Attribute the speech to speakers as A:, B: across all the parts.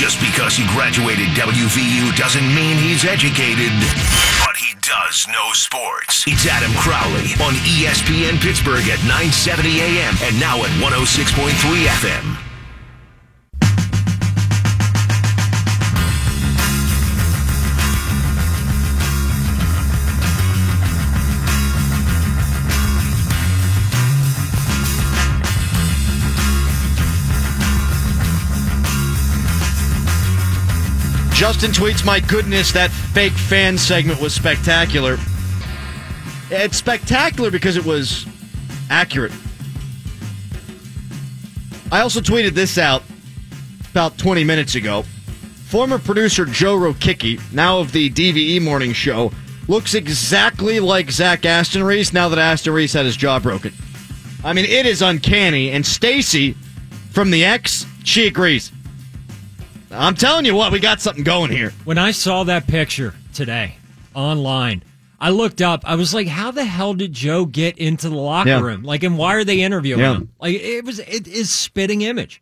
A: Just because he graduated WVU doesn't mean he's educated, but he does know sports. It's Adam Crowley on ESPN Pittsburgh at 970 a.m. and now at 106.3 FM.
B: Justin tweets, My goodness, that fake fan segment was spectacular. It's spectacular because it was accurate. I also tweeted this out about 20 minutes ago. Former producer Joe Rokicki, now of the DVE morning show, looks exactly like Zach Aston Reese now that Aston Reese had his jaw broken. I mean, it is uncanny. And Stacy from the X, she agrees. I'm telling you what, we got something going here.
C: When I saw that picture today online, I looked up. I was like, "How the hell did Joe get into the locker
B: Yeah.
C: room? Like, and why are they interviewing
B: Yeah.
C: him? Like, it was it is spitting image.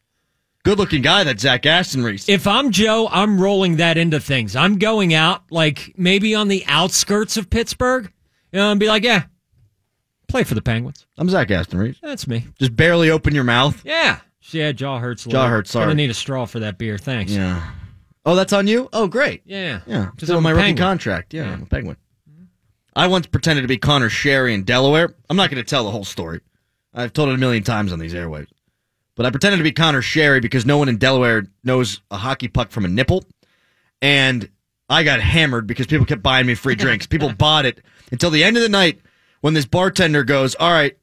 B: Good looking guy, that Zach Aston Reese.
C: If I'm Joe, I'm rolling that into things. I'm going out like maybe on the outskirts of Pittsburgh, you know, and be like, "Yeah, play for the Penguins."
B: I'm Zach Aston Reese.
C: That's me.
B: Just barely open your mouth.
C: Yeah, yeah. Jaw hurts. A
B: Jaw
C: little.
B: hurts, sorry.
C: Gonna need a straw for that beer. Thanks.
B: Yeah. Oh, that's on you? Oh, great.
C: Yeah.
B: Yeah.
C: Because I'm
B: on my
C: a
B: rookie
C: Penguin.
B: contract. Yeah, I'm a penguin. I once pretended to be Conor Sheary in Delaware. I'm not going to tell the whole story. I've told it a million times on these airwaves. But I pretended to be Conor Sheary because no one in Delaware knows a hockey puck from a nipple. And I got hammered because people kept buying me free drinks. People bought it until the end of the night when this bartender goes, All right,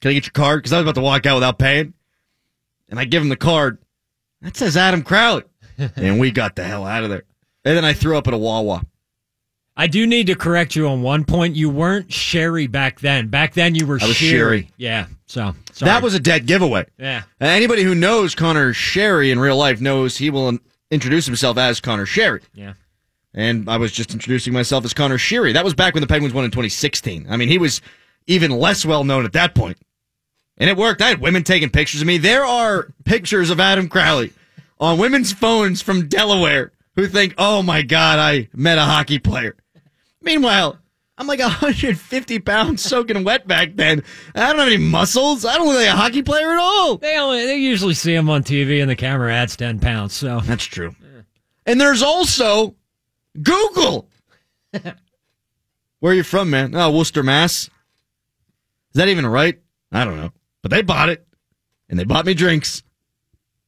B: can I get your card? Because I was about to walk out without paying. And I give him the card. That says Adam Crowley. and we got the hell out of there. And then I threw up at a Wawa.
C: I do need to correct you on one point. You weren't Sherry back then. Back then, you were
B: I was
C: Sherry.
B: Sherry.
C: Yeah. So sorry.
B: That was a dead giveaway.
C: yeah.
B: Uh, anybody who knows Conor Sheary in real life knows he will introduce himself as Conor Sheary.
C: Yeah.
B: And I was just introducing myself as Connor Sherry. That was back when the Penguins won in 2016. I mean, he was even less well known at that point. And it worked. I had women taking pictures of me. There are pictures of Adam Crowley on women's phones from Delaware who think, oh my God, I met a hockey player. Meanwhile, I'm like 150 pounds soaking wet back then. I don't have any muscles. I don't look like a hockey player at all.
C: They only they usually see him on TV and the camera adds ten pounds. So
B: That's true. And there's also Google. Where are you from, man? Oh, Worcester, Mass. Is that even right? I don't know. But they bought it, and they bought me drinks,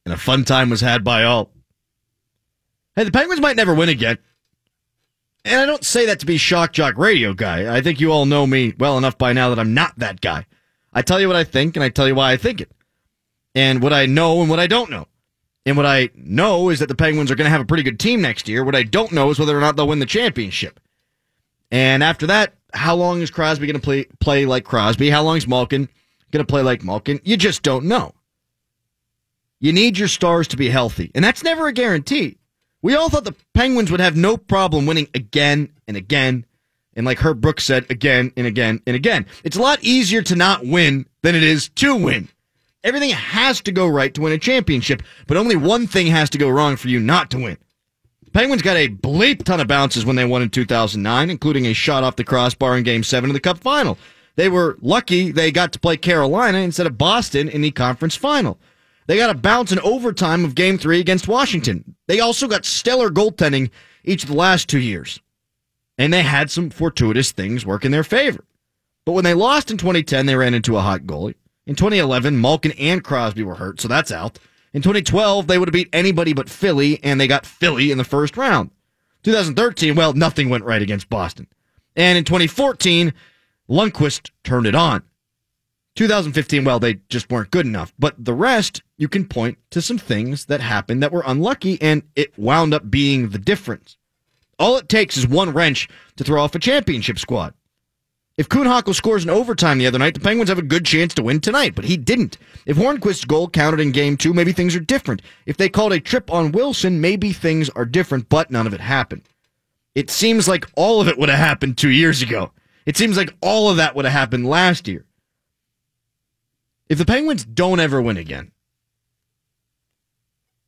B: and a fun time was had by all. Hey, the Penguins might never win again. And I don't say that to be shock jock radio guy. I think you all know me well enough by now that I'm not that guy. I tell you what I think, and I tell you why I think it. And what I know and what I don't know. And what I know is that the Penguins are going to have a pretty good team next year. What I don't know is whether or not they'll win the championship. And after that, how long is Crosby going to play play like Crosby? How long is Malkin going to play like Malkin? You just don't know. You need your stars to be healthy, and that's never a guarantee. We all thought the Penguins would have no problem winning again and again, and like Herb Brooks said, again and again and again. It's a lot easier to not win than it is to win. Everything has to go right to win a championship, but only one thing has to go wrong for you not to win. The Penguins got a bleep ton of bounces when they won in 2009, including a shot off the crossbar in Game 7 of the Cup final. They were lucky they got to play Carolina instead of Boston in the conference final. They got a bounce in overtime of Game 3 against Washington. They also got stellar goaltending each of the last two years. And they had some fortuitous things work in their favor. But when they lost in 2010, they ran into a hot goalie. In 2011, Malkin and Crosby were hurt, so that's out. In 2012, they would have beat anybody but Philly, and they got Philly in the first round. 2013, well, nothing went right against Boston. And in 2014, Lundqvist turned it on. 2015, well, they just weren't good enough. But the rest, you can point to some things that happened that were unlucky, and it wound up being the difference. All it takes is one wrench to throw off a championship squad. If Kuhnhackl scores in overtime the other night, the Penguins have a good chance to win tonight, but he didn't. If Hornqvist's goal counted in game two, maybe things are different. If they called a trip on Wilson, maybe things are different, but none of it happened. It seems like all of it would have happened two years ago. It seems like all of that would have happened last year. If the Penguins don't ever win again,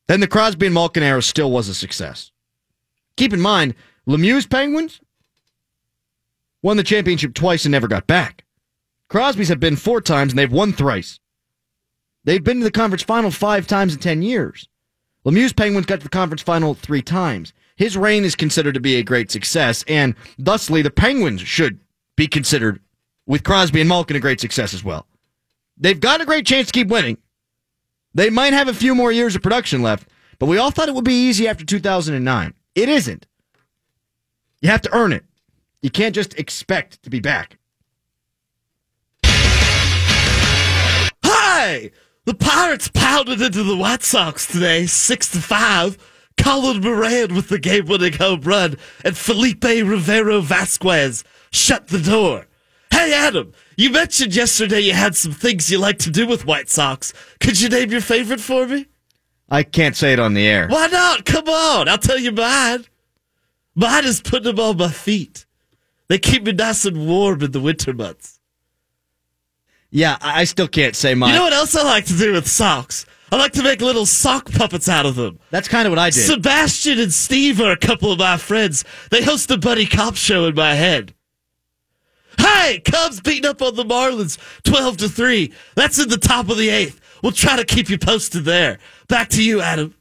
B: then the Crosby and Malkin era still was a success. Keep in mind, Lemieux's Penguins won the championship twice and never got back. Crosby's have been four times and they've won thrice. They've been to the conference final five times in 10 years. Lemieux's Penguins got to the conference final three times. His reign is considered to be a great success, and thusly the Penguins should be considered, with Crosby and Malkin, a great success as well. They've got a great chance to keep winning. They might have a few more years of production left, but we all thought it would be easy after 2009. It isn't. You have to earn it. You can't just expect to be back.
D: Hi! The Pirates pounded into the White Sox today, 6 to 5. Colin Moran with the game winning home run, and Felipe Rivero Vasquez shut the door. Hey, Adam, you mentioned yesterday you had some things you like to do with White Sox. Could you name your favorite for me?
B: I can't say it on the air.
D: Why not? Come on, I'll tell you mine. Mine is putting them on my feet. They keep me nice and warm in the winter months.
B: Yeah, I still can't say mine.
D: You know what else I like to do with socks? I like to make little sock puppets out of them.
B: That's kind of what I did.
D: Sebastian and Steve are a couple of my friends. They host a buddy cop show in my head. Hey, Cubs beating up on the Marlins 12 to 3. That's in the top of the eighth. We'll try to keep you posted there. Back to you, Adam.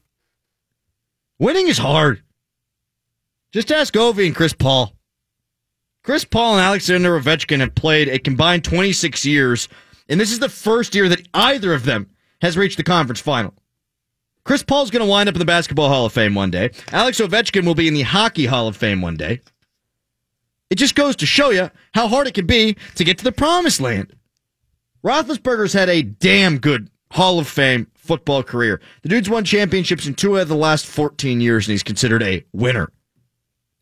B: Winning is hard. Just ask Ovi and Chris Paul. Chris Paul and Alexander Ovechkin have played a combined 26 years, and this is the first year that either of them has reached the conference final. Chris Paul's going to wind up in the Basketball Hall of Fame one day. Alex Ovechkin will be in the Hockey Hall of Fame one day. It just goes to show you how hard it can be to get to the promised land. Roethlisberger's had a damn good Hall of Fame football career. The dude's won championships in two out of the last 14 years, and he's considered a winner.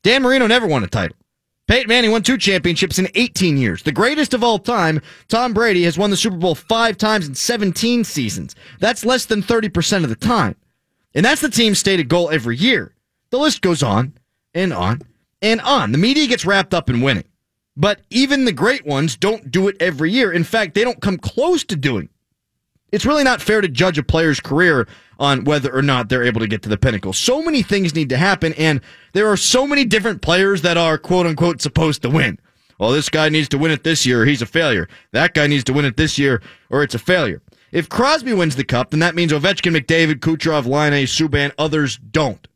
B: Dan Marino never won a title. Peyton Manning won two championships in 18 years. The greatest of all time, Tom Brady, has won the Super Bowl five times in 17 seasons. That's less than 30% of the time. And that's the team's stated goal every year. The list goes on and on and on. The media gets wrapped up in winning. But even the great ones don't do it every year. In fact, they don't come close to doing. It's really not fair to judge a player's career on whether or not they're able to get to the pinnacle. So many things need to happen, and there are so many different players that are quote unquote supposed to win. Well, this guy needs to win it this year, or he's a failure. That guy needs to win it this year, or it's a failure. If Crosby wins the cup, then that means Ovechkin, McDavid, Kucherov, Laine, Subban, others don't.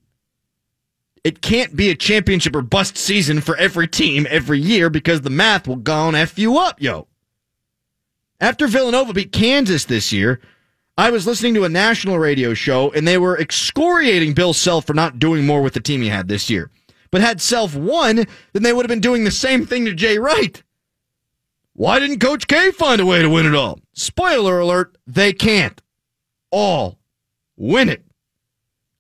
B: It can't be a championship or bust season for every team every year because the math will go and F you up, yo. After Villanova beat Kansas this year, I was listening to a national radio show and they were excoriating Bill Self for not doing more with the team he had this year. But had Self won, then they would have been doing the same thing to Jay Wright. Why didn't Coach K find a way to win it all? Spoiler alert, they can't. All win it.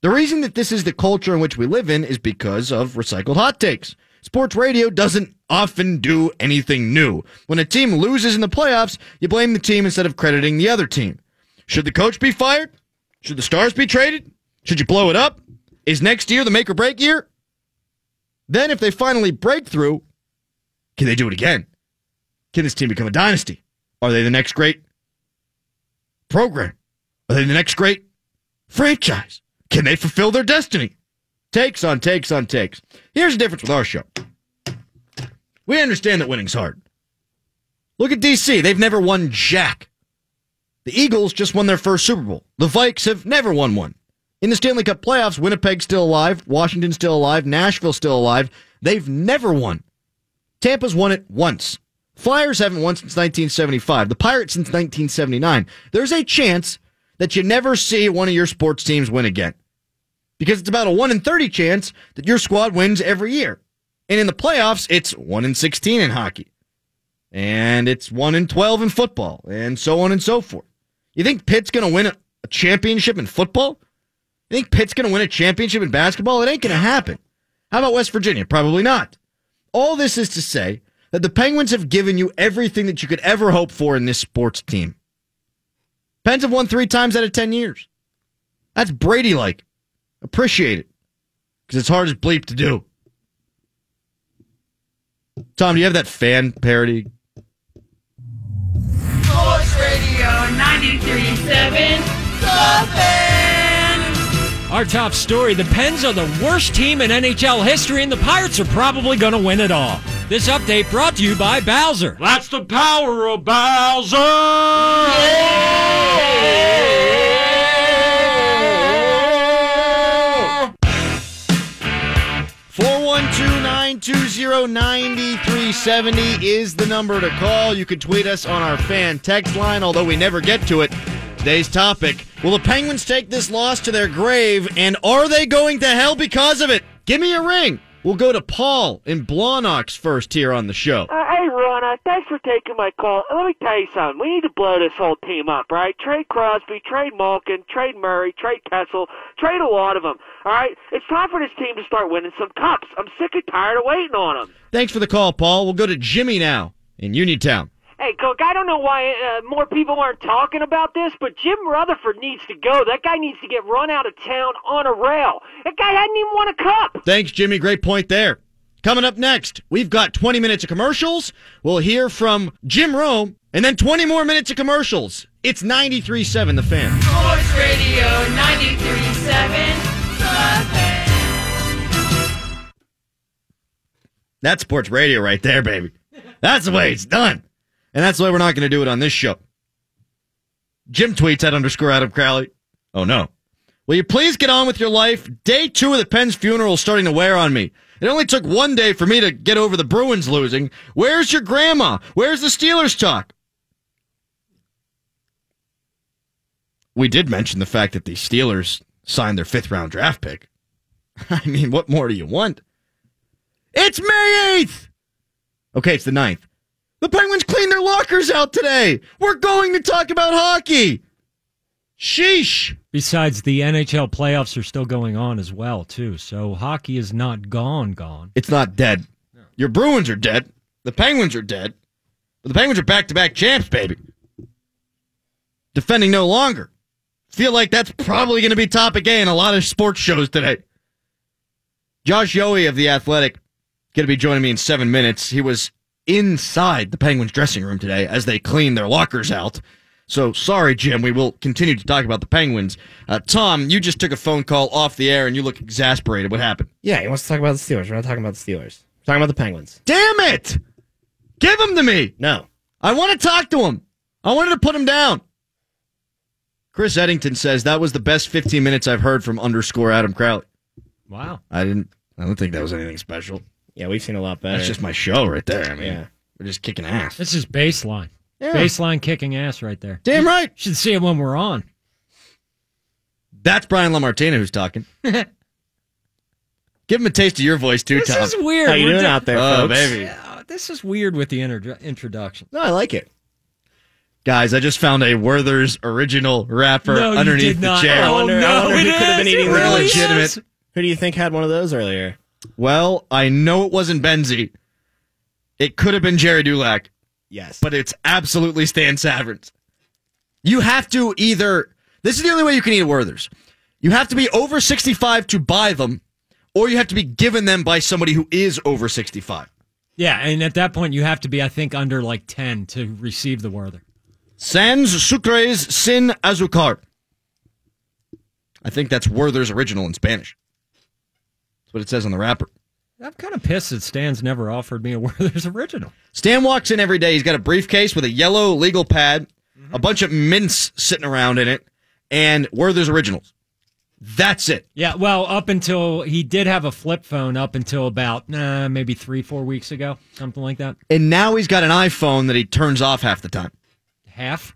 B: The reason that this is the culture in which we live in is because of recycled hot takes. Sports radio doesn't often do anything new. When a team loses in the playoffs, you blame the team instead of crediting the other team. Should the coach be fired? Should the stars be traded? Should you blow it up? Is next year the make or break year? Then, if they finally break through, can they do it again? Can this team become a dynasty? Are they the next great program? Are they the next great franchise? Can they fulfill their destiny? Takes on takes on takes. Here's the difference with our show. We understand that winning's hard. Look at DC. They've never won jack. The Eagles just won their first Super Bowl. The Vikes have never won one. In the Stanley Cup playoffs, Winnipeg's still alive, Washington's still alive, Nashville's still alive. They've never won. Tampa's won it once. Flyers haven't won since 1975. The Pirates since 1979. There's a chance that you never see one of your sports teams win again. Because it's about a 1 in 30 chance that your squad wins every year. And in the playoffs, it's 1 in 16 in hockey. And it's 1 in 12 in football, and so on and so forth. You think Pitt's going to win a, championship in football? You think Pitt's going to win a championship in basketball? It ain't going to happen. How about West Virginia? Probably not. All this is to say that the Penguins have given you everything that you could ever hope for in this sports team. Pens have won three times out of 10 years. That's Brady like. Appreciate it. Because it's hard as bleep to do. Tom, do you have that fan parody?
E: Sports Radio 93.7 The Fan.
C: Our top story the Pens are the worst team in NHL history, and the Pirates are probably going to win it all. This update brought to you by Bowser.
E: That's the power of Bowser!
B: Four 720-9370 is the number to call. You can tweet us on our fan text line, although we never get to it. Today's topic, will the Penguins take this loss to their grave, and are they going to hell because of it? Give me a ring. We'll go to Paul in Blawnox first here on the show.
F: Uh, hey, Ron, uh, thanks for taking my call. Let me tell you something. We need to blow this whole team up, right? Trade Crosby, trade Malkin, trade Murray, trade Kessel, trade a lot of them, all right? It's time for this team to start winning some cups. I'm sick and tired of waiting on them.
B: Thanks for the call, Paul. We'll go to Jimmy now in Uniontown.
F: Hey, Cook, I don't know why uh, more people aren't talking about this, but Jim Rutherford needs to go. That guy needs to get run out of town on a rail. That guy hadn't even won a cup.
B: Thanks, Jimmy. Great point there. Coming up next, we've got 20 minutes of commercials. We'll hear from Jim Rome, and then 20 more minutes of commercials. It's 93.7 The Fan.
G: Sports Radio 93.7 The Fan.
B: That's sports radio right there, baby. That's the way it's done. And that's why we're not going to do it on this show. Jim tweets at underscore Adam Crowley. Oh no. Will you please get on with your life? Day two of the Penn's funeral is starting to wear on me. It only took one day for me to get over the Bruins losing. Where's your grandma? Where's the Steelers talk? We did mention the fact that the Steelers signed their fifth round draft pick. I mean, what more do you want? It's May 8th! Okay, it's the 9th. The Penguins cleaned their lockers out today. We're going to talk about hockey. Sheesh.
C: Besides, the NHL playoffs are still going on as well, too. So hockey is not gone, gone.
B: It's not dead. Your Bruins are dead. The Penguins are dead. But the Penguins are back to back champs, baby. Defending no longer. Feel like that's probably going to be topic A in a lot of sports shows today. Josh Yohe of The Athletic going to be joining me in seven minutes. He was inside the Penguins dressing room today as they clean their lockers out. So sorry, Jim. We will continue to talk about the Penguins. Uh, Tom, you just took a phone call off the air and you look exasperated. What happened?
H: Yeah, he wants to talk about the Steelers. We're not talking about the Steelers. We're talking about the Penguins.
B: Damn it! Give him to me.
H: No.
B: I want to talk to him. I wanted to put him down. Chris Eddington says that was the best 15 minutes I've heard from underscore Adam Crowley.
C: Wow.
B: I didn't. I don't think that was anything special.
H: Yeah, we've seen a lot better.
B: That's just my show right there. I mean,
H: Yeah.
B: we're just kicking ass.
C: This is baseline.
B: Yeah.
C: Baseline kicking ass right there.
B: Damn right.
C: Should see it when we're on.
B: That's Brian Lamartina who's talking. Give him a taste of your voice too,
C: This
B: Tom.
C: is weird.
H: How you
C: We're
H: doing
C: do-
H: out there,
B: oh,
H: folks?
B: baby.
C: Yeah, this is weird with the inter- introduction.
H: No, I like it.
B: Guys, I just found a Werther's original wrapper
C: No, you
B: underneath
C: did
B: the
C: not.
B: chair.
H: I wonder- I
C: no,
H: wonder who
C: it
H: could have been
C: is.
H: eating
C: It
H: those.
C: really
B: Legitimate.
C: is.
H: Who do you think had one of those earlier?
B: Well, I know it wasn't Benzie. It could have been Gerry Dulac.
H: Yes.
B: but it's absolutely Stan Savran's. You have to either. This is the only way you can eat at Werther's. You have to be over 65 to buy them, or you have to be given them by somebody who is over 65.
C: Yeah, and at that point, you have to be, I think, under like 10 to receive the Werther.
B: Sans sucres sin azúcar. I think that's Werther's original in Spanish. What it says on the wrapper.
C: I'm kind of pissed that Stan's never offered me a Werther's original.
B: Stan walks in every day. He's got a briefcase with a yellow legal pad, a bunch of mints sitting around in it, and Werther's originals. That's it.
C: Yeah, well, up until he did have a flip phone up until about uh, maybe three, four weeks ago, something like that.
B: And now he's got an iPhone that he turns off half the time,
C: Half.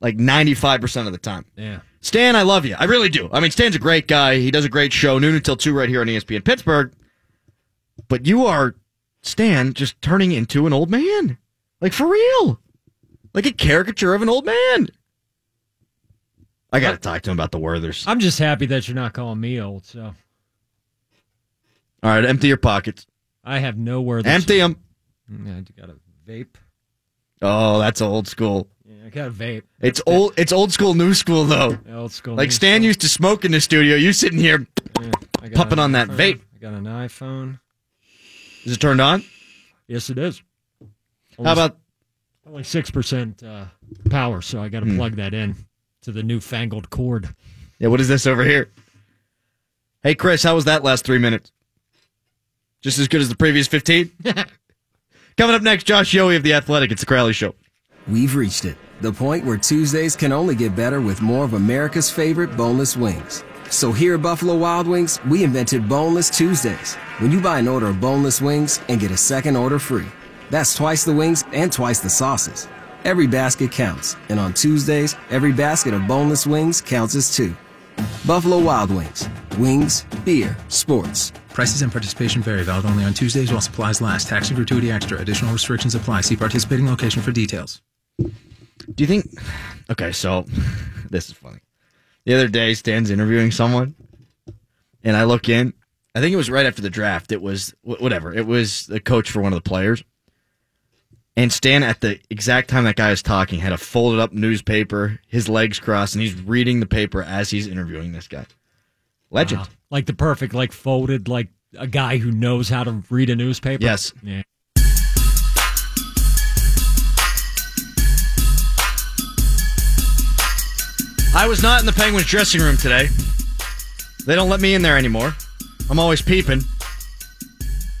B: like 95% of the time.
C: Yeah.
B: Stan, I love you. I really do. I mean, Stan's a great guy. He does a great show, noon until 2 right here on ESPN Pittsburgh. But you are, Stan, just turning into an old man. Like, for real. Like a caricature of an old man. I got to talk to him about the Werthers.
C: I'm just happy that you're not calling me old. So
B: All right, empty your pockets.
C: I have no Werther's.
B: Empty them.
C: Yeah, mm, I got a vape.
B: Oh, that's old school.
C: Yeah, I got a vape.
B: It's old. It's old school, new school though.
C: Old school.
B: Like
C: new
B: Stan
C: school.
B: used to smoke in the studio. You sitting here.
C: Yeah, I got
B: pumping on that vape.
C: I got an iPhone.
B: Is it turned on?
C: Yes, it is.
B: How about
C: only six percent uh, power? So I got
B: Hmm.
C: to plug that in to the newfangled cord.
B: yeah? What is this over here? Hey, Chris, how was that last three minutes? Just as good as the previous 15? Coming up next, Josh Yohe of The Athletic. It's the Crowley Show.
I: We've reached it, the point where Tuesdays can only get better with more of America's favorite boneless wings. So here at Buffalo Wild Wings, we invented Boneless Tuesdays. When you buy an order of boneless wings and get a second order free. That's twice the wings and twice the sauces. Every basket counts, and on Tuesdays, every basket of boneless wings counts as two. Buffalo Wild Wings. Wings, beer, sports.
J: Prices and participation vary. Valid only on Tuesdays while supplies last. Tax and gratuity extra. Additional restrictions apply. See participating location for details.
B: Do you think? Okay, so this is funny. The other day, Stan's interviewing someone, and I look in. I think it was right after the draft. It was whatever. It was the coach for one of the players. And Stan, at the exact time that guy was talking, had a folded up newspaper, his legs crossed, and he's reading the paper as he's interviewing this guy. Legend.
C: Wow. Like the perfect, like folded, like a guy who knows how to read a newspaper.
B: Yes.
C: Yeah.
B: I was not in the Penguins dressing room today. They don't let me in there anymore. I'm always peeping.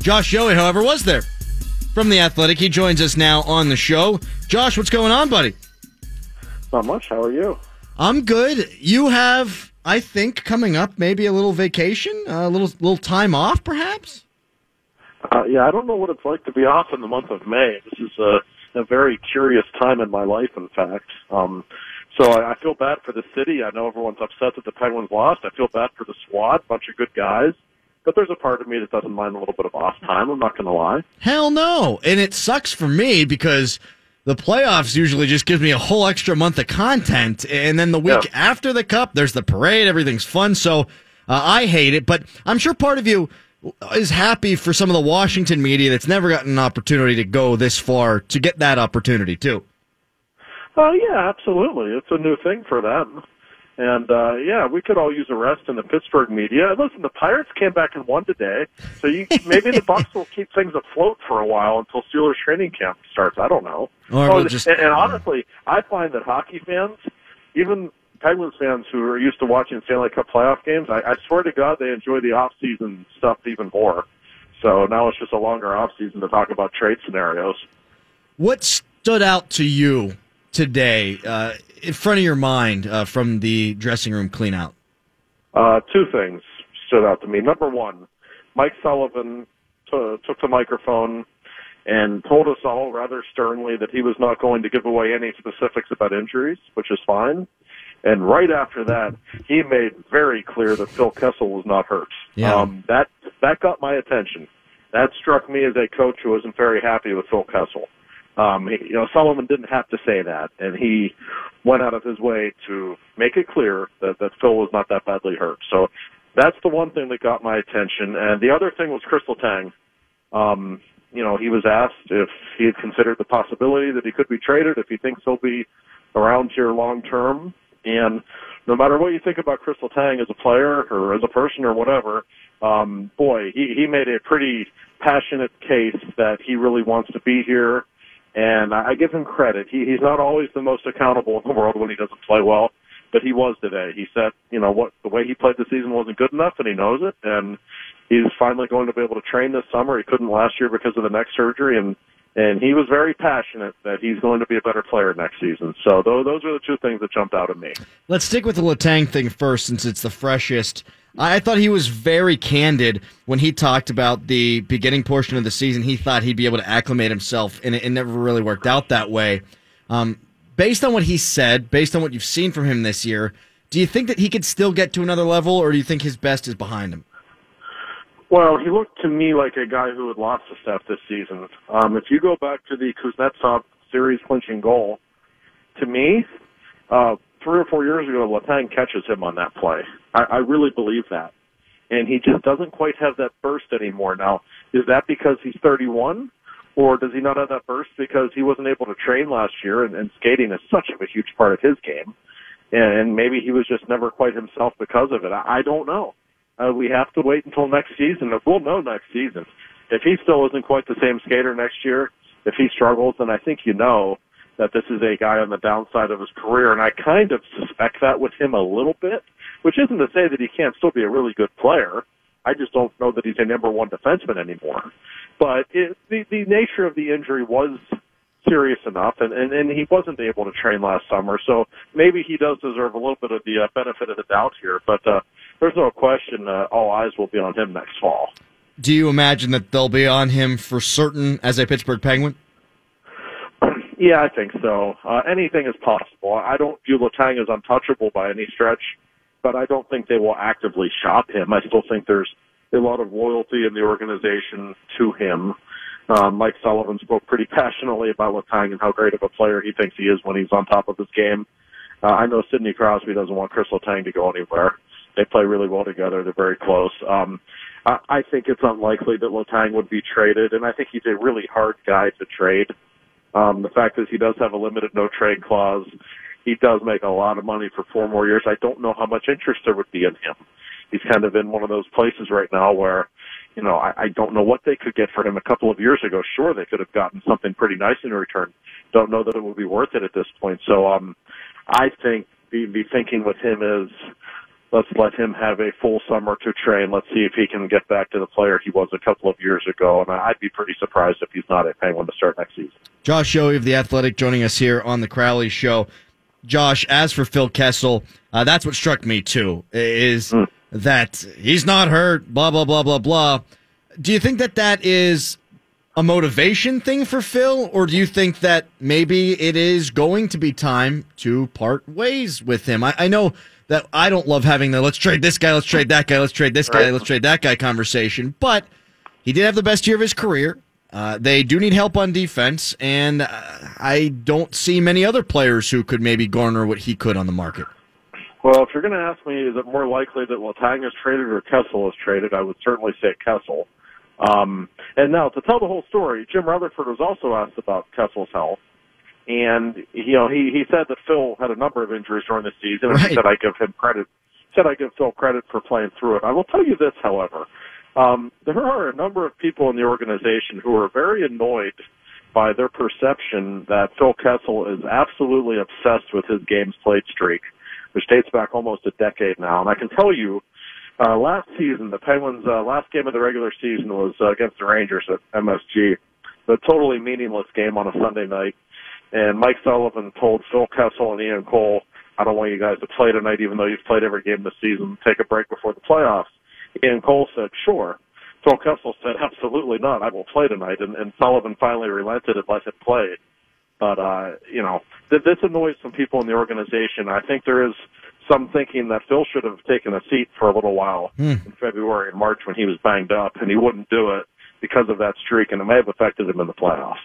B: Josh Yohe, however, was there from The Athletic. He joins us now on the show. Josh, what's going on, buddy?
K: Not much. How are you?
B: I'm good. You have, I think, coming up maybe a little vacation, a little little time off, perhaps.
K: Uh, yeah, I don't know what it's like to be off in the month of May. This is a, a very curious time in my life, in fact. Um, so I, I feel bad for the city. I know everyone's upset that the Penguins lost. I feel bad for the squad, bunch of good guys. But there's a part of me that doesn't mind a little bit of off time. I'm not going to lie.
B: Hell no. And it sucks for me because the playoffs usually just gives me a whole extra month of content. And then the week
K: Yeah.
B: after the cup, there's the parade. Everything's fun. So uh, I hate it. But I'm sure part of you is happy for some of the Washington media that's never gotten an opportunity to go this far to get that opportunity, too.
K: Oh yeah, absolutely. It's a new thing for them. And uh yeah, we could all use a rest in the Pittsburgh media. Listen, the Pirates came back and won today, so you maybe the Bucks will keep things afloat for a while until Steelers training camp starts. I don't know.
B: Or
K: oh,
B: we'll just-
K: and, and honestly, I find that hockey fans, even Penguins fans who are used to watching Stanley Cup playoff games, I, I swear to God, they enjoy the off season stuff even more. So now it's just a longer off season to talk about trade scenarios.
B: What stood out to you today uh, in front of your mind uh, from the dressing room clean out?
K: Uh, two things stood out to me. Number one, Mike Sullivan t- took the microphone and told us all rather sternly that he was not going to give away any specifics about injuries, which is fine. And right after that, he made very clear that Phil Kessel was not hurt.
B: Yeah.
K: Um, that that got my attention. That struck me as a coach who wasn't very happy with Phil Kessel. Um, you know, Solomon didn't have to say that, and he went out of his way to make it clear that, that Phil was not that badly hurt. So that's the one thing that got my attention. And the other thing was Kris Letang. Um, you know, he was asked if he had considered the possibility that he could be traded, if he thinks he'll be around here long term. And no matter what you think about Kris Letang as a player or as a person or whatever, um, boy, he, he made a pretty passionate case that he really wants to be here. And I give him credit. He, he's not always the most accountable in the world when he doesn't play well, but he was today. He said, you know, what the way he played the season wasn't good enough, and he knows it. And he's finally going to be able to train this summer. He couldn't last year because of the neck surgery, and and he was very passionate that he's going to be a better player next season. So those those are the two things that jumped out at me.
B: Let's stick with the Letang thing first, since it's the freshest. I thought he was very candid when he talked about the beginning portion of the season. He thought he'd be able to acclimate himself, and it, it never really worked out that way. Um, based on what he said, based on what you've seen from him this year, do you think that he could still get to another level, or do you think his best is behind him?
K: Well, he looked to me like a guy who had lost a step this season. Um, if you go back to the Kuznetsov series clinching goal, to me, uh, three or four years ago, Letang catches him on that play. I, I really believe that. And he just doesn't quite have that burst anymore. Now, is that because he's 31? Or does he not have that burst because he wasn't able to train last year and, and skating is such a huge part of his game? And maybe he was just never quite himself because of it. I, I don't know. Uh, we have to wait until next season. We'll know next season. If he still isn't quite the same skater next year, if he struggles, then I think you know that this is a guy on the downside of his career. And I kind of suspect that with him a little bit which isn't to say that he can't still be a really good player. I just don't know that he's a number one defenseman anymore. But it, the the nature of the injury was serious enough, and, and and he wasn't able to train last summer, so maybe he does deserve a little bit of the uh, benefit of the doubt here. But uh, there's no question, uh, all eyes will be on him next fall.
B: Do you imagine that they'll be on him for certain as a Pittsburgh Penguin?
K: Yeah, I think so. Uh, anything is possible. I don't view Letang as untouchable by any stretch, but I don't think they will actively shop him. I still think there's a lot of loyalty in the organization to him. Um, Mike Sullivan spoke pretty passionately about Letang and how great of a player he thinks he is when he's on top of his game. Uh, I know Sidney Crosby doesn't want Chris Letang to go anywhere. They play really well together. They're very close. Um, I, I think it's unlikely that Letang would be traded, and I think he's a really hard guy to trade. Um, the fact is he does have a limited no trade clause. He does make a lot of money for four more years. I don't know how much interest there would be in him. He's kind of in one of those places right now where, you know, I, I don't know what they could get for him a couple of years ago. Sure, they could have gotten something pretty nice in return. Don't know that it would be worth it at this point. So, um, I think the, the thinking with him is, let's let him have a full summer to train. Let's see if he can get back to the player he was a couple of years ago. And I'd be pretty surprised if he's not a Penguin to start next season.
B: Josh Yohe of The Athletic joining us here on the Crowley Show. Josh, as for Phil Kessel, uh, that's what struck me too, is mm. that he's not hurt, blah, blah, blah, blah, blah. Do you think that that is a motivation thing for Phil, or do you think that maybe it is going to be time to part ways with him? I, I know that I don't love having the let's trade this guy, let's trade that guy, let's trade this guy, right. let's trade that guy conversation, but he did have the best year of his career. Uh, they do need help on defense, and uh, I don't see many other players who could maybe garner what he could on the market.
K: Well, if you're going to ask me, is it more likely that Letang is traded or Kessel is traded? I would certainly say Kessel. Um, and now, to tell the whole story, Jim Rutherford was also asked about Kessel's health, and you know he he said that Phil had a number of injuries during the season, and right. he said I give him credit. Said I give Phil credit for playing through it. I will tell you this, however. Um, there are a number of people in the organization who are very annoyed by their perception that Phil Kessel is absolutely obsessed with his games played streak, which dates back almost a decade now. And I can tell you, uh, last season, the Penguins' uh, last game of the regular season was uh, against the Rangers at MSG. A totally meaningless game on a Sunday night. And Mike Sullivan told Phil Kessel and Ian Cole, I don't want you guys to play tonight, even though you've played every game this season. Take a break before the playoffs. And Cole said, sure. Phil Kessel said, absolutely not. I will play tonight. And, and Sullivan finally relented and let him play. But, uh, you know, th- this annoys some people in the organization. I think there is some thinking that Phil should have taken a seat for a little while mm. in February and March when he was banged up, and he wouldn't do it because of that streak, and it may have affected him in the playoffs.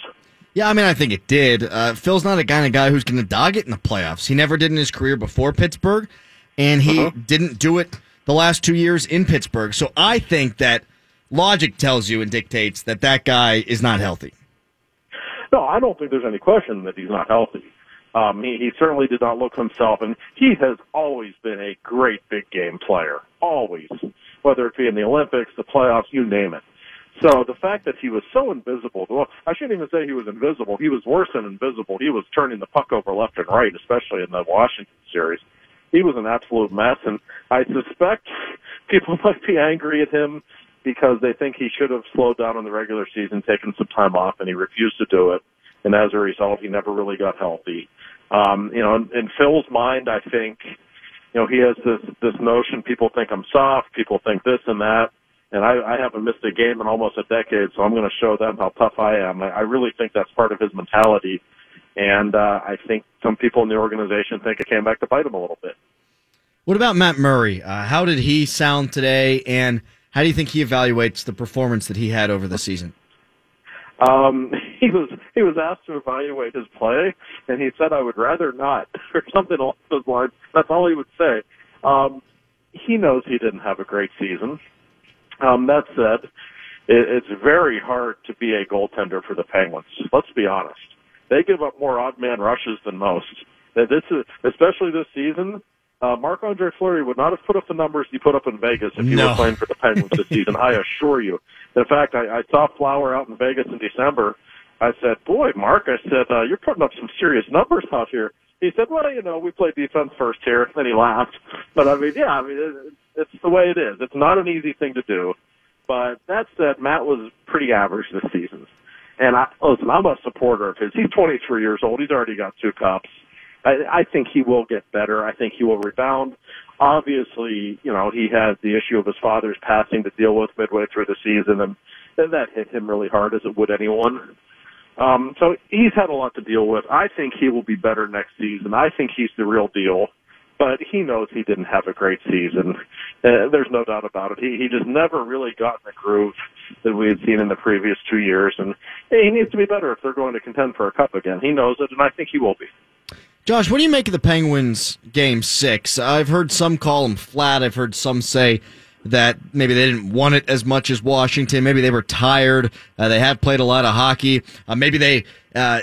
B: Yeah, I mean, I think it did. Uh, Phil's not a kind of guy who's going to dog it in the playoffs. He never did in his career before Pittsburgh, and he uh-huh. didn't do it the last two years in Pittsburgh. So I think that logic tells you and dictates that that guy is not healthy.
K: No, I don't think there's any question that he's not healthy. Um, he, he certainly did not look himself, and he has always been a great big game player. Always. Whether it be in the Olympics, the playoffs, you name it. So the fact that he was so invisible, well, I shouldn't even say he was invisible. He was worse than invisible. He was turning the puck over left and right, especially in the Washington series he was an absolute mess, and I suspect people might be angry at him because they think he should have slowed down in the regular season, taken some time off, and he refused to do it. And as a result, he never really got healthy. Um, you know, in, in Phil's mind, I think, you know, he has this this notion. People think I'm soft. People think this and that. And I, I haven't missed a game in almost a decade, so I'm going to show them how tough I am. I, I really think that's part of his mentality and uh, I think some people in the organization think it came back to bite him a little bit.
B: What about Matt Murray? Uh, how did he sound today, and how do you think he evaluates the performance that he had over the season?
K: Um, he was he was asked to evaluate his play, and he said, "I would rather not," or something along those lines. That's all he would say. Um, he knows he didn't have a great season. Um, that said, it, it's very hard to be a goaltender for the Penguins. Let's be honest. They give up more odd man rushes than most. This is especially this season. Uh, Marc Andre Fleury would not have put up the numbers he put up in Vegas if he no. were playing for the Penguins this season. I assure you. In fact, I, I saw Flower out in Vegas in December. I said, "Boy, Mark," I said, uh, "You're putting up some serious numbers out here." he said, "Well, you know, we play defense first here." Then he laughed. But I mean, yeah, I mean, it's the way it is. It's not an easy thing to do. But that said, Matt was pretty average this season. And I listen, I'm a supporter of his. He's 23 years old. He's already got two cups. I, I think he will get better. I think he will rebound. Obviously, you know, he has the issue of his father's passing to deal with midway through the season, and, and that hit him really hard, as it would anyone. Um, so he's had a lot to deal with. I think he will be better next season. I think he's the real deal. But he knows he didn't have a great season. Uh, there's no doubt about it. He he just never really got in the groove that we had seen in the previous two years, and he needs to be better if they're going to contend for a cup again. He knows it, and I think he will be.
B: Josh, what do you make of the Penguins game six? I've heard some call them flat. I've heard some say that maybe they didn't want it as much as Washington. Maybe they were tired. Uh, they have played a lot of hockey. Uh, maybe they uh,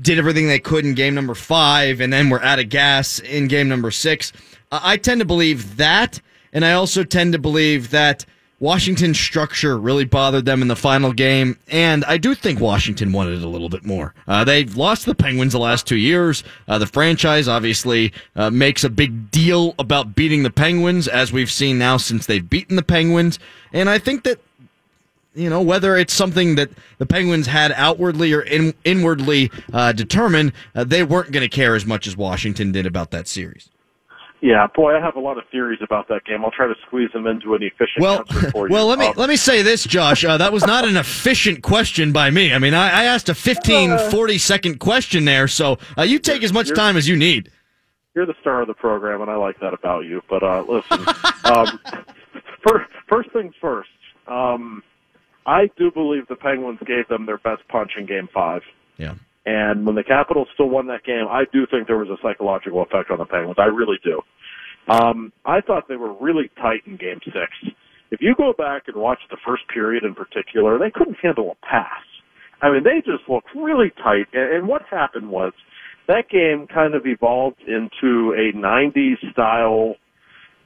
B: did everything they could in game number five and then were out of gas in game number six. I tend to believe that. And I also tend to believe that Washington's structure really bothered them in the final game, and I do think Washington wanted it a little bit more. Uh, they've lost the Penguins the last two years. Uh, the franchise obviously uh, makes a big deal about beating the Penguins, as we've seen now since they've beaten the Penguins, and I think that you know, whether it's something that the Penguins had outwardly or in, inwardly uh, determined, uh, they weren't going to care as much as Washington did about that series.
K: Yeah, boy, I have a lot of theories about that game. I'll try to squeeze them into an efficient
B: well,
K: answer for you.
B: Well, let me
K: Um,
B: let me say this, Josh. Uh, that was not an efficient question by me. I mean, I, I asked a 15,
K: Uh,
B: 40 second question there, so uh, you take as much time as you need.
K: you're the star of the program, and I like that about you. But uh, listen, um, first, first things first. Um, I do believe the Penguins gave them their best punch in Game Five.
B: Yeah.
K: And when the Capitals still won that game, I do think there was a psychological effect on the Penguins. I really do. Um, I thought they were really tight in Game Six. If you go back and watch the first period in particular, they couldn't handle a pass. I mean, they just looked really tight. And, and what happened was that game kind of evolved into a 90s style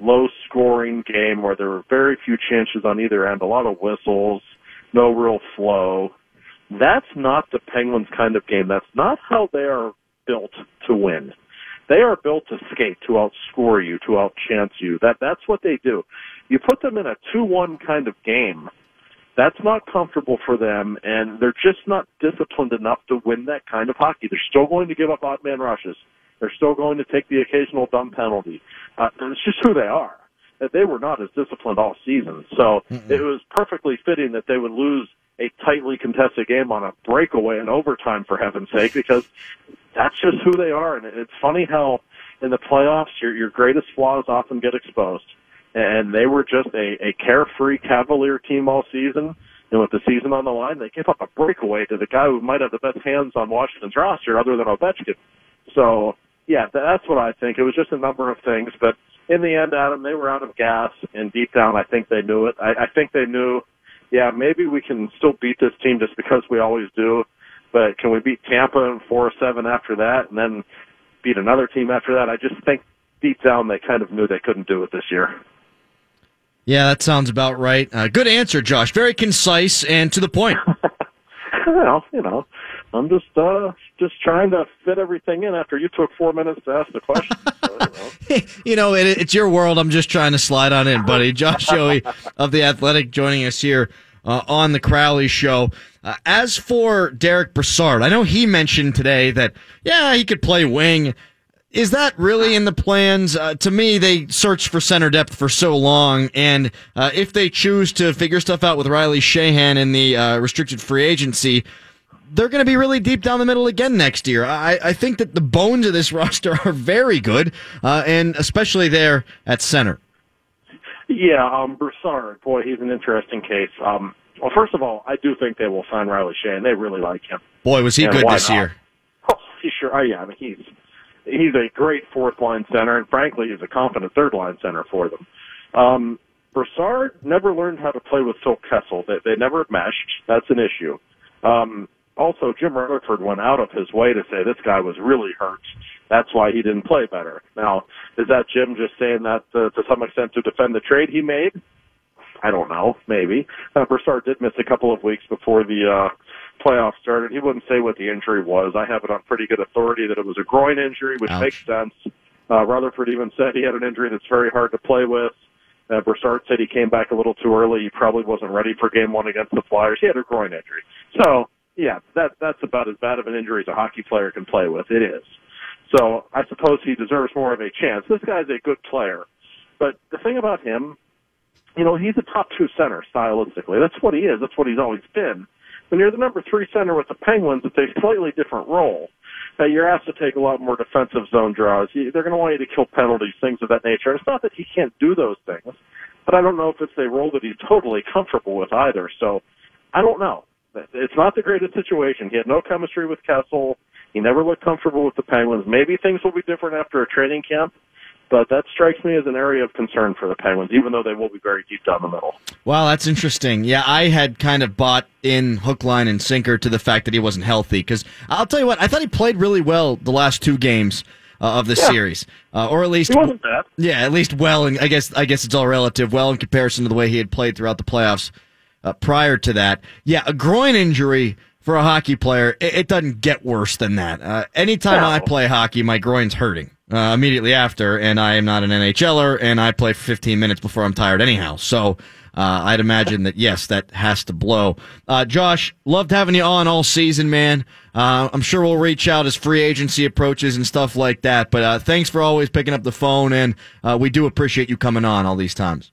K: low scoring game where there were very few chances on either end, a lot of whistles, no real flow. That's not the Penguins kind of game. That's not how they are built to win. They are built to skate, to outscore you, to outchance you. That that's what they do. You put them in a two-one kind of game. That's not comfortable for them, and they're just not disciplined enough to win that kind of hockey. They're still going to give up odd man rushes. They're still going to take the occasional dumb penalty. Uh, it's just who they are. That they were not as disciplined all season, so it was perfectly fitting that they would lose a tightly contested game on a breakaway in overtime, for heaven's sake, because that's just who they are. And it's funny how in the playoffs your your greatest flaws often get exposed. And they were just a, a carefree Cavalier team all season. And with the season on the line, they gave up a breakaway to the guy who might have the best hands on Washington's roster, other than Ovechkin. So yeah, that's what I think. It was just a number of things, but in the end, Adam, they were out of gas, and deep down, I think they knew it. I, I think they knew, yeah, maybe we can still beat this team just because we always do, but can we beat Tampa in four or seven after that, and then beat another team after that? I just think deep down they kind of knew they couldn't do it this year.
B: Yeah, that sounds about right. Uh, good answer, Josh. Very concise and to the point.
K: well, you know, I'm just uh just trying to fit everything in after you took four minutes to ask the question. So, you know.
B: you know, it, it's your world. I'm just trying to slide on in, buddy. Josh Yohe of the Athletic joining us here uh, on the Crowley Show. Uh, as for Derek Brassard, I know he mentioned today that yeah he could play wing. Is that really in the plans? Uh, to me, they searched for center depth for so long, and uh, if they choose to figure stuff out with Riley Sheahan in the uh, restricted free agency, they're going to be really deep down the middle again next year. I, I think that the bones of this roster are very good, uh, and especially there at center.
K: Yeah, um, Brassard, boy, he's an interesting case. Um, well, first of all, I do think they will sign Riley Sheahan. They really like him.
B: Boy, was he
K: And
B: good this
K: not?
B: year.
K: Oh, he sure. Oh, yeah. I mean, he's he's a great fourth line center, and frankly, he's a competent third line center for them. Um, Brassard never learned how to play with Phil Kessel. They, they never meshed. That's an issue. Um, also, Jim Rutherford went out of his way to say this guy was really hurt. That's why he didn't play better. Now, is that Jim just saying that uh, to some extent to defend the trade he made? I don't know. Maybe. Uh, Brassard did miss a couple of weeks before the uh, playoffs started, he wouldn't say what the injury was. I have it on pretty good authority that it was a groin injury, which
B: Ouch.
K: makes sense. Uh, Rutherford even said he had an injury that's very hard to play with. Uh, Brassard said he came back a little too early. He probably wasn't ready for game one against the Flyers. He had a groin injury. So, yeah, that that's about as bad of an injury as a hockey player can play with. It is. So I suppose he deserves more of a chance. This guy's a good player. But the thing about him, you know, he's a top two center stylistically. That's what he is. That's what he's always been. When you're the number three center with the Penguins, it's a slightly different role. Uh, you're asked to take a lot more defensive zone draws. They're going to want you to kill penalties, things of that nature. It's not that he can't do those things, but I don't know if it's a role that he's totally comfortable with either. So I don't know. It's not the greatest situation. He had no chemistry with Kessel. He never looked comfortable with the Penguins. Maybe things will be different after a training camp, but that strikes me as an area of concern for the Penguins, even though they will be very deep down the middle.
B: Wow, that's interesting. Yeah, I had kind of bought in hook, line, and sinker to the fact that he wasn't healthy. Because I'll tell you what, I thought he played really well the last two games uh, of the
K: Yeah.
B: series, uh, or at least
K: He wasn't bad.
B: Yeah, at least well. And I guess I guess it's all relative. Well, in comparison to the way he had played throughout the playoffs uh, prior to that. Yeah, a groin injury for a hockey player, it, it doesn't get worse than that. Uh, anytime
K: No.
B: I play hockey, my groin's hurting uh, immediately after, and I am not an NHLer, and I play for 15 minutes before I'm tired anyhow. So. Uh, I'd imagine that yes, that has to blow. Uh, Josh, loved having you on all season, man. Uh, I'm sure we'll reach out as free agency approaches and stuff like that. But uh, thanks for always picking up the phone, and uh, we do appreciate you coming on all these times.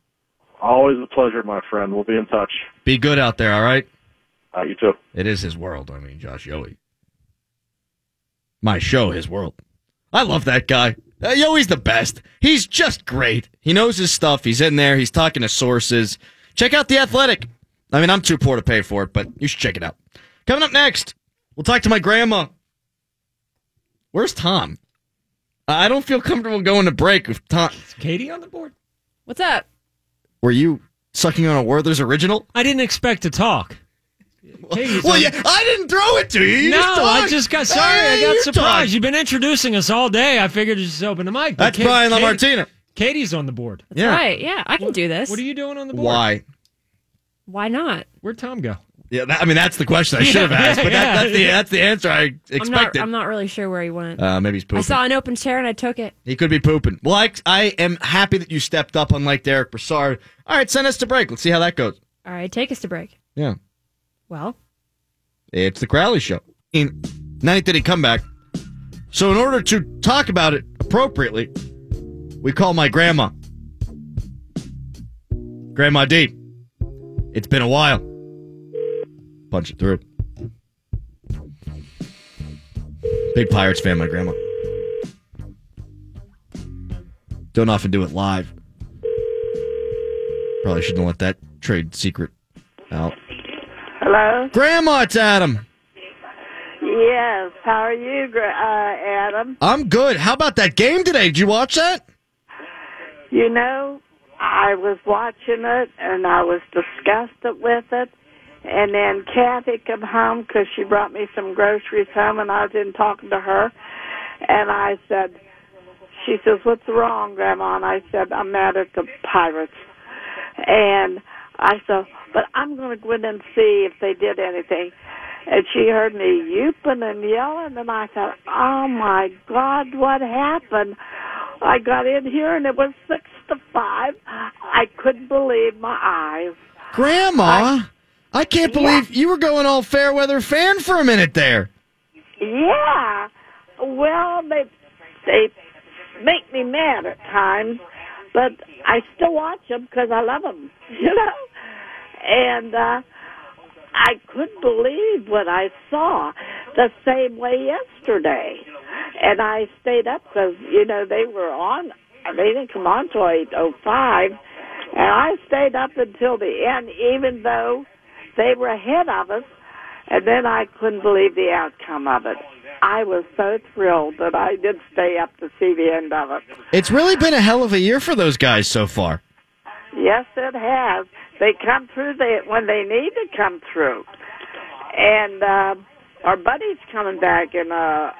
K: Always a pleasure, my friend. We'll be in touch.
B: Be good out there, all right?
K: Uh, you too.
B: It is his world. I mean, Josh Yohe. My show, his world. I love that guy. Uh, Yohe's the best. He's just great. He knows his stuff. He's in there. He's talking to sources. Check out The Athletic. I mean, I'm too poor to pay for it, but you should check it out. Coming up next, we'll talk to my grandma. Where's Tom? I don't feel comfortable going to break with Tom.
C: Is Katie on the board?
L: What's up?
B: Were you sucking on a Werther's original?
C: I didn't expect to talk. Katie's
B: Well, yeah, I didn't throw it to you. You
C: no,
B: just
C: I just got sorry.
B: Hey,
C: I got
B: you
C: surprised.
B: talk.
C: You've been introducing us all day. I figured to just open the mic. but
B: That's Brian
C: Katie-
B: LaMartina.
C: Katie's on the board.
B: Yeah.
L: Right. Yeah, I can do this.
C: What are you doing on the board?
B: Why?
L: Why not?
C: Where'd Tom go?
B: Yeah, that, I mean that's the question I should have asked, but that, that's the that's the answer I
L: I'm not.
B: expected.
L: I'm not really sure where he went.
B: uh, maybe he's pooping.
L: I saw an open chair and I took it.
B: he could be pooping. Well, I, I am happy that you stepped up, unlike Derek Brassard. All right, send us to break. Let's see how that goes.
L: All right, take us to break.
B: Yeah,
L: Well,
B: it's the Crowley Show. In ninth did he come back? So in order to talk about it appropriately, we call my grandma, Grandma D. It's been a while. Punch it through. Big Pirates fan, my grandma. Don't often do it live. Probably shouldn't let that trade secret out.
M: Hello?
B: Grandma, it's Adam.
M: Yes. How are you, uh, Adam?
B: I'm good. How about that game today? Did you watch that?
M: You know, I was watching it and I was disgusted with it. And then Kathy come home because she brought me some groceries home and I was in talking to her. And I said, she says, what's wrong, Grandma? And I said, I'm mad at the Pirates. And I said, but I'm going to go in and see if they did anything. And she heard me youping and yelling, and I thought, oh my God, what happened? I got in here and it was six to five. I couldn't believe my eyes.
B: Grandma, I, can't believe you were going all fair weather fan for a minute there.
M: Yeah. Well, they they make me mad at times, but I still watch them because I love them, you know. And uh, I couldn't believe what I saw the same way yesterday. And I stayed up because you know they were on. They didn't come on till eight oh five, and I stayed up until the end, even though they were ahead of us. And then I couldn't believe the outcome of it. I was so thrilled that I did stay up to see the end of it.
B: It's really been a hell of a year for those guys so far.
M: Yes, it has. They come through they, when they need to come through. And uh, our buddy's coming back, and uh,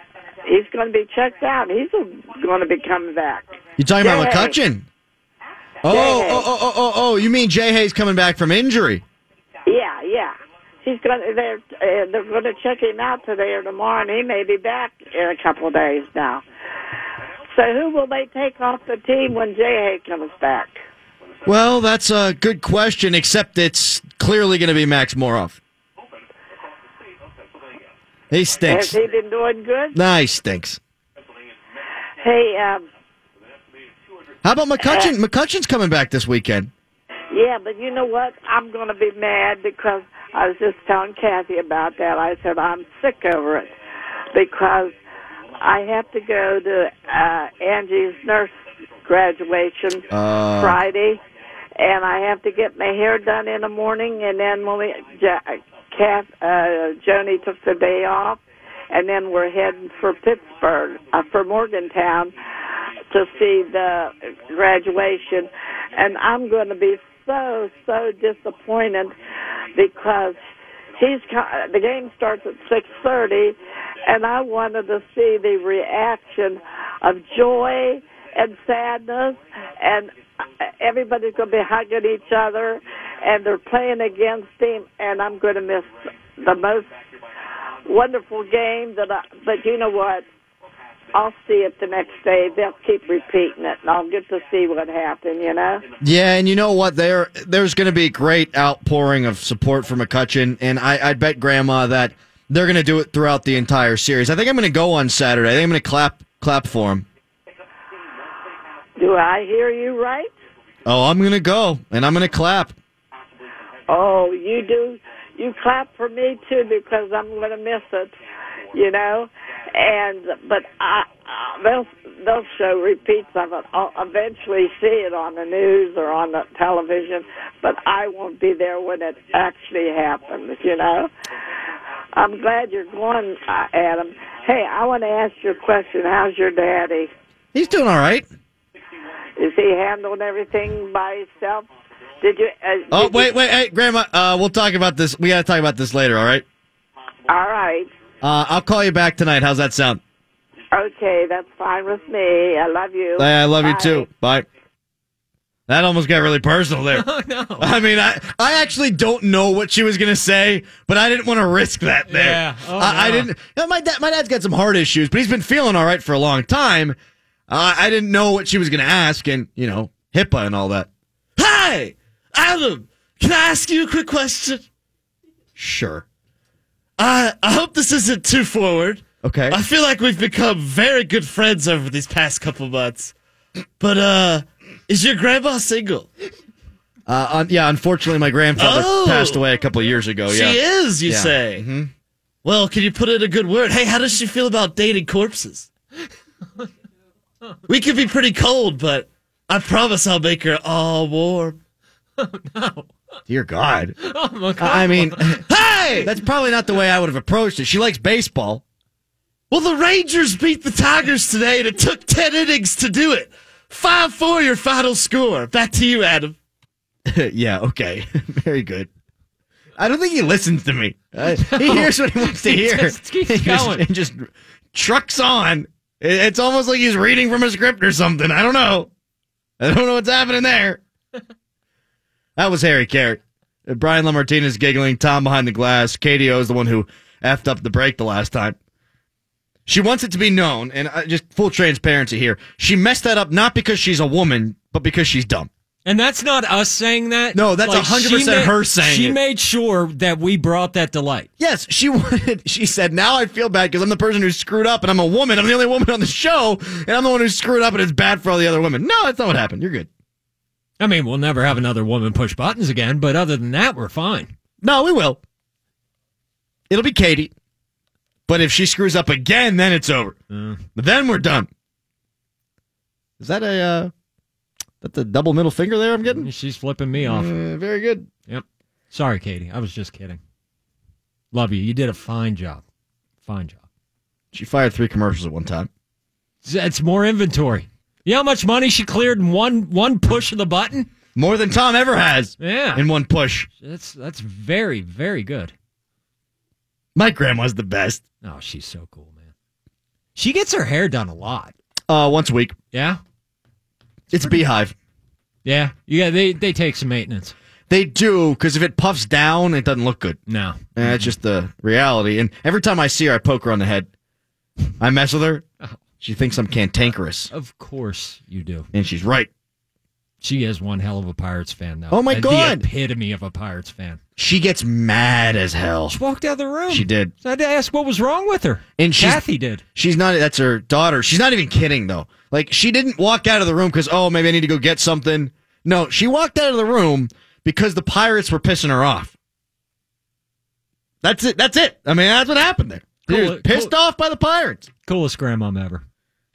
M: he's going to be checked out. He's going to be coming back.
B: You're talking about McCutcheon? Oh, oh, oh, oh, oh, oh! You mean J-Hay's coming back from injury?
M: Yeah. He's going. to They're uh, they're going to check him out today or tomorrow, and he may be back in a couple of days now. So who will they take off the team when J-Hay comes back?
B: Well, that's a good question, except it's clearly going to be Max Moroff. He stinks.
M: Has he been doing good?
B: Nah, he stinks.
M: Hey, um,
B: How about McCutcheon? McCutcheon's coming back this weekend.
M: yeah, but you know what? I'm going to be mad because I was just telling Kathy about that. I said I'm sick over it because I have to go to uh, Angie's nurse graduation
B: Uh.
M: Friday, and I have to get my hair done in the morning, and then when we, ja, Kath, uh, Joni took the day off, and then we're heading for Pittsburgh, uh, for Morgantown, to see the graduation, and I'm going to be so so disappointed because he's the game starts at six thirty, and I wanted to see the reaction of joy and sadness, and everybody's going to be hugging each other, and they're playing against him, and I'm going to miss the most wonderful game that I. But you know what? I'll see it the next day. They'll keep repeating it, and I'll get to see what happened. You know.
B: Yeah, and you know what? There, there's going to be great outpouring of support for McCutcheon, and I, I bet Grandma that they're going to do it throughout the entire series. I think I'm going to go on Saturday. I think I'm going to clap, clap for him.
M: Do I hear you right?
B: Oh, I'm going to go, and I'm going to clap.
M: Oh, you do. You clap for me too because I'm going to miss it. You know, and but I, uh, they'll they'll show repeats of it. I'll eventually see it on the news or on the television, but I won't be there when it actually happens. You know. I'm glad you're going, uh, Adam. Hey, I want to ask you a question. How's your daddy?
B: He's doing all right.
M: Is he handling everything by himself? Did you? Uh,
B: Oh,
M: did you-
B: wait, wait, hey, Grandma. Uh, we'll talk about this. We got to talk about this later. All right.
M: All right.
B: Uh, I'll call you back tonight. How's that sound?
M: Okay, that's fine with me. I love you.
B: Hey, I love you too. Bye. That almost got really personal there.
C: Oh, no.
B: I mean, I, I actually don't know what she was going to say, but I didn't want to risk that there.
C: Yeah. Oh,
B: I, I didn't. you know, my, dad, my dad's got some heart issues, but he's been feeling all right for a long time. Uh, I didn't know what she was going to ask, and, you know, HIPAA and all that.
D: Hi, Adam. Can I ask you a quick question?
B: Sure.
D: I I hope this isn't too forward.
B: Okay.
D: I feel like we've become very good friends over these past couple months. But uh is your grandma single?
B: Uh, un- yeah, unfortunately, my grandfather
D: Oh.
B: passed away a couple of years ago.
D: She
B: Oh, yeah.
D: is, you
B: Yeah.
D: say.
B: hmm
D: Well, can you put in a good word? Hey, how does she feel about dating corpses? we could be pretty cold, but I promise I'll make her all warm.
B: Dear God.
C: Oh, my God.
B: I mean,
D: Hey!
B: that's probably not the way I would have approached it. She likes baseball.
D: Well, the Rangers beat the Tigers today, and it took 10 innings to do it. 5 4 your final score. Back to you, Adam.
B: yeah, okay. Very good. I don't think he listens to me. Uh, he hears what he wants to
C: He
B: hear.
C: just keeps
B: He just-
C: going.
B: He just trucks on. It's almost like he's reading from a script or something. I don't know. I don't know what's happening there. That was Harry Caray. Uh, Brian LaMartina's giggling. Tom behind the glass. KDO is the one who effed up the break the last time. She wants it to be known, and uh, just full transparency here. She messed that up not because she's a woman, but because she's dumb.
C: And that's not us saying that.
B: No, that's
C: Like,
B: 100%
C: made-
B: her saying
C: She
B: it.
C: made sure that we brought that to light.
B: Yes, she wanted. She said, "Now I feel bad because I'm the person who screwed up, and I'm a woman. I'm the only woman on the show, and I'm the one who screwed up, and it's bad for all the other women." No, that's not what happened. You're good.
C: I mean, we'll never have another woman push buttons again, but other than that, we're fine.
B: No, we will. It'll be Katie, but if she screws up again, then it's over. But then we're done. Is that a uh, that the double middle finger there? I'm getting.
C: She's flipping me off.
B: Uh, very good.
C: Yep. Sorry, Katie. I was just kidding. Love you. You did a fine job. Fine job.
B: She fired three commercials at one time.
C: That's more inventory. You know how much money she cleared in one one push of the button?
B: More than Tom ever has.
C: Yeah.
B: In one push.
C: That's that's very very good.
B: My grandma's the best.
C: Oh, she's so cool, man. She gets her hair done a lot.
B: Uh, once a week.
C: Yeah.
B: It's a beehive.
C: Yeah. Yeah. They they take some maintenance.
B: They do because if it puffs down, it doesn't look good.
C: No,
B: That's just the reality. And every time I see her, I poke her on the head. I mess with her. She thinks I'm cantankerous,
C: Of course you do.
B: and she's right.
C: She is one hell of a Pirates fan, though.
B: Oh, my God.
C: The epitome of a Pirates fan.
B: She gets mad as hell.
C: She walked out of the room.
B: She did.
C: So I had to ask what was wrong with her.
B: And she's,
C: Kathy did.
B: She's not. That's her daughter. She's not even kidding though. Like she didn't walk out of the room because oh maybe I need to go get something. No, she walked out of the room because the pirates were pissing her off. That's it. That's it. I mean that's what happened there. She
C: Cool-
B: was uh, pissed off by the pirates.
C: Coolest grandmom ever.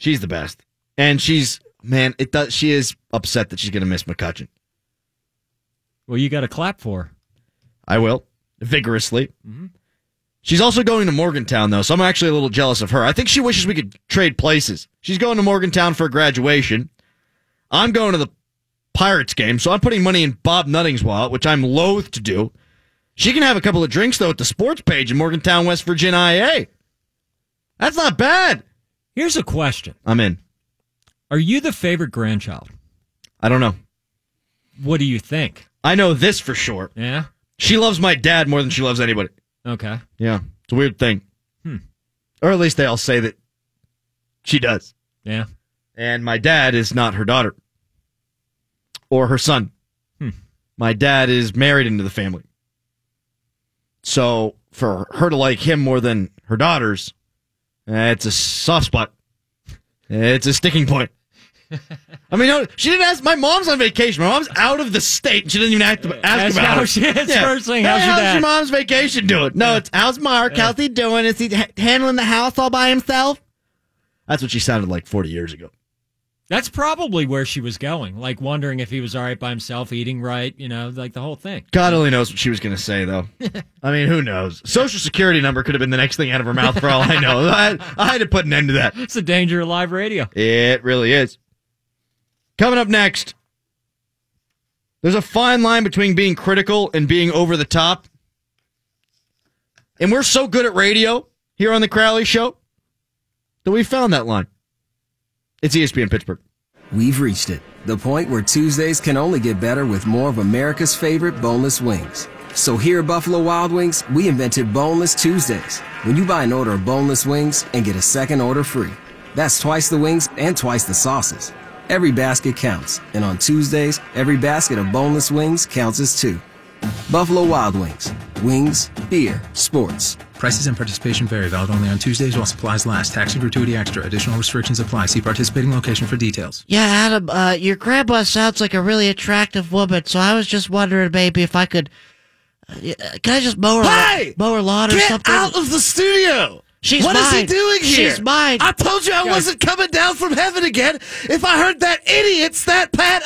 B: She's the best, and she's man. It does. She is upset that she's going to miss McCutcheon.
C: Well, you got to clap for her.
B: I will vigorously. Mm-hmm. She's also going to Morgantown though, so I'm actually a little jealous of her. I think she wishes we could trade places. She's going to Morgantown for graduation. I'm going to the Pirates game, so I'm putting money in Bob Nutting's wallet, which I'm loath to do. She can have a couple of drinks though at the sports page in Morgantown, West Virginia, IA. That's not bad.
C: Here's a question
B: I'm in.
C: Are you the favorite grandchild?
B: I don't know.
C: What do you think?
B: I know this for sure.
C: Yeah?
B: She loves my dad more than she loves anybody.
C: Okay.
B: Yeah, it's a weird thing.
C: Hmm.
B: Or at least they all say that she does.
C: Yeah.
B: And my dad is not her daughter or her son.
C: Hmm.
B: My dad is married into the family. So for her to like him more than her daughters, it's a soft spot. It's a sticking point. I mean, no, she didn't ask. My mom's on vacation. My mom's out of the state. She didn't even ask, ask
C: Ask
B: about
C: how
B: it.
C: she is first thing.
B: Hey,
C: How's your
B: how's
C: dad?
B: your mom's vacation doing? No, it's how's Mark? How's he doing? Is he handling the house all by himself? That's what she sounded like 40 years ago.
C: That's probably where she was going, like wondering if he was all right by himself, eating right, you know, like the whole thing.
B: God only knows what she was going to say, though. I mean, who knows? Social security number could have been the next thing out of her mouth for all I know. I, I had to put an end to that.
C: It's the danger of live radio.
B: It really is. Coming up next, there's a fine line between being critical and being over the top. And we're so good at radio here on the Crowley Show that we found that line. It's ESPN Pittsburgh.
I: We've reached it, the point where Tuesdays can only get better with more of America's favorite boneless wings. So here at Buffalo Wild Wings, we invented Boneless Tuesdays. When you buy an order of boneless wings and get a second order free. That's twice the wings and twice the sauces. Every basket counts, and on Tuesdays, every basket of boneless wings counts as two. Buffalo Wild Wings. Wings, beer, sports.
J: Prices and participation vary. Valid only on Tuesdays while supplies last. Tax and gratuity extra. Additional restrictions apply. See participating location for details.
N: Yeah, Adam, uh, your grandma sounds like a really attractive woman, so I was just wondering maybe if I could. Uh, uh, can I just mow her,
D: Hey!
N: mow her lawn or
D: Get
N: something?
D: out of the studio!
N: She's mine.
D: What is he
N: mine.
D: doing here?
N: She's mine.
D: I told you I
N: Guys.
D: wasn't coming down from heaven again if I heard that idiot's that Pat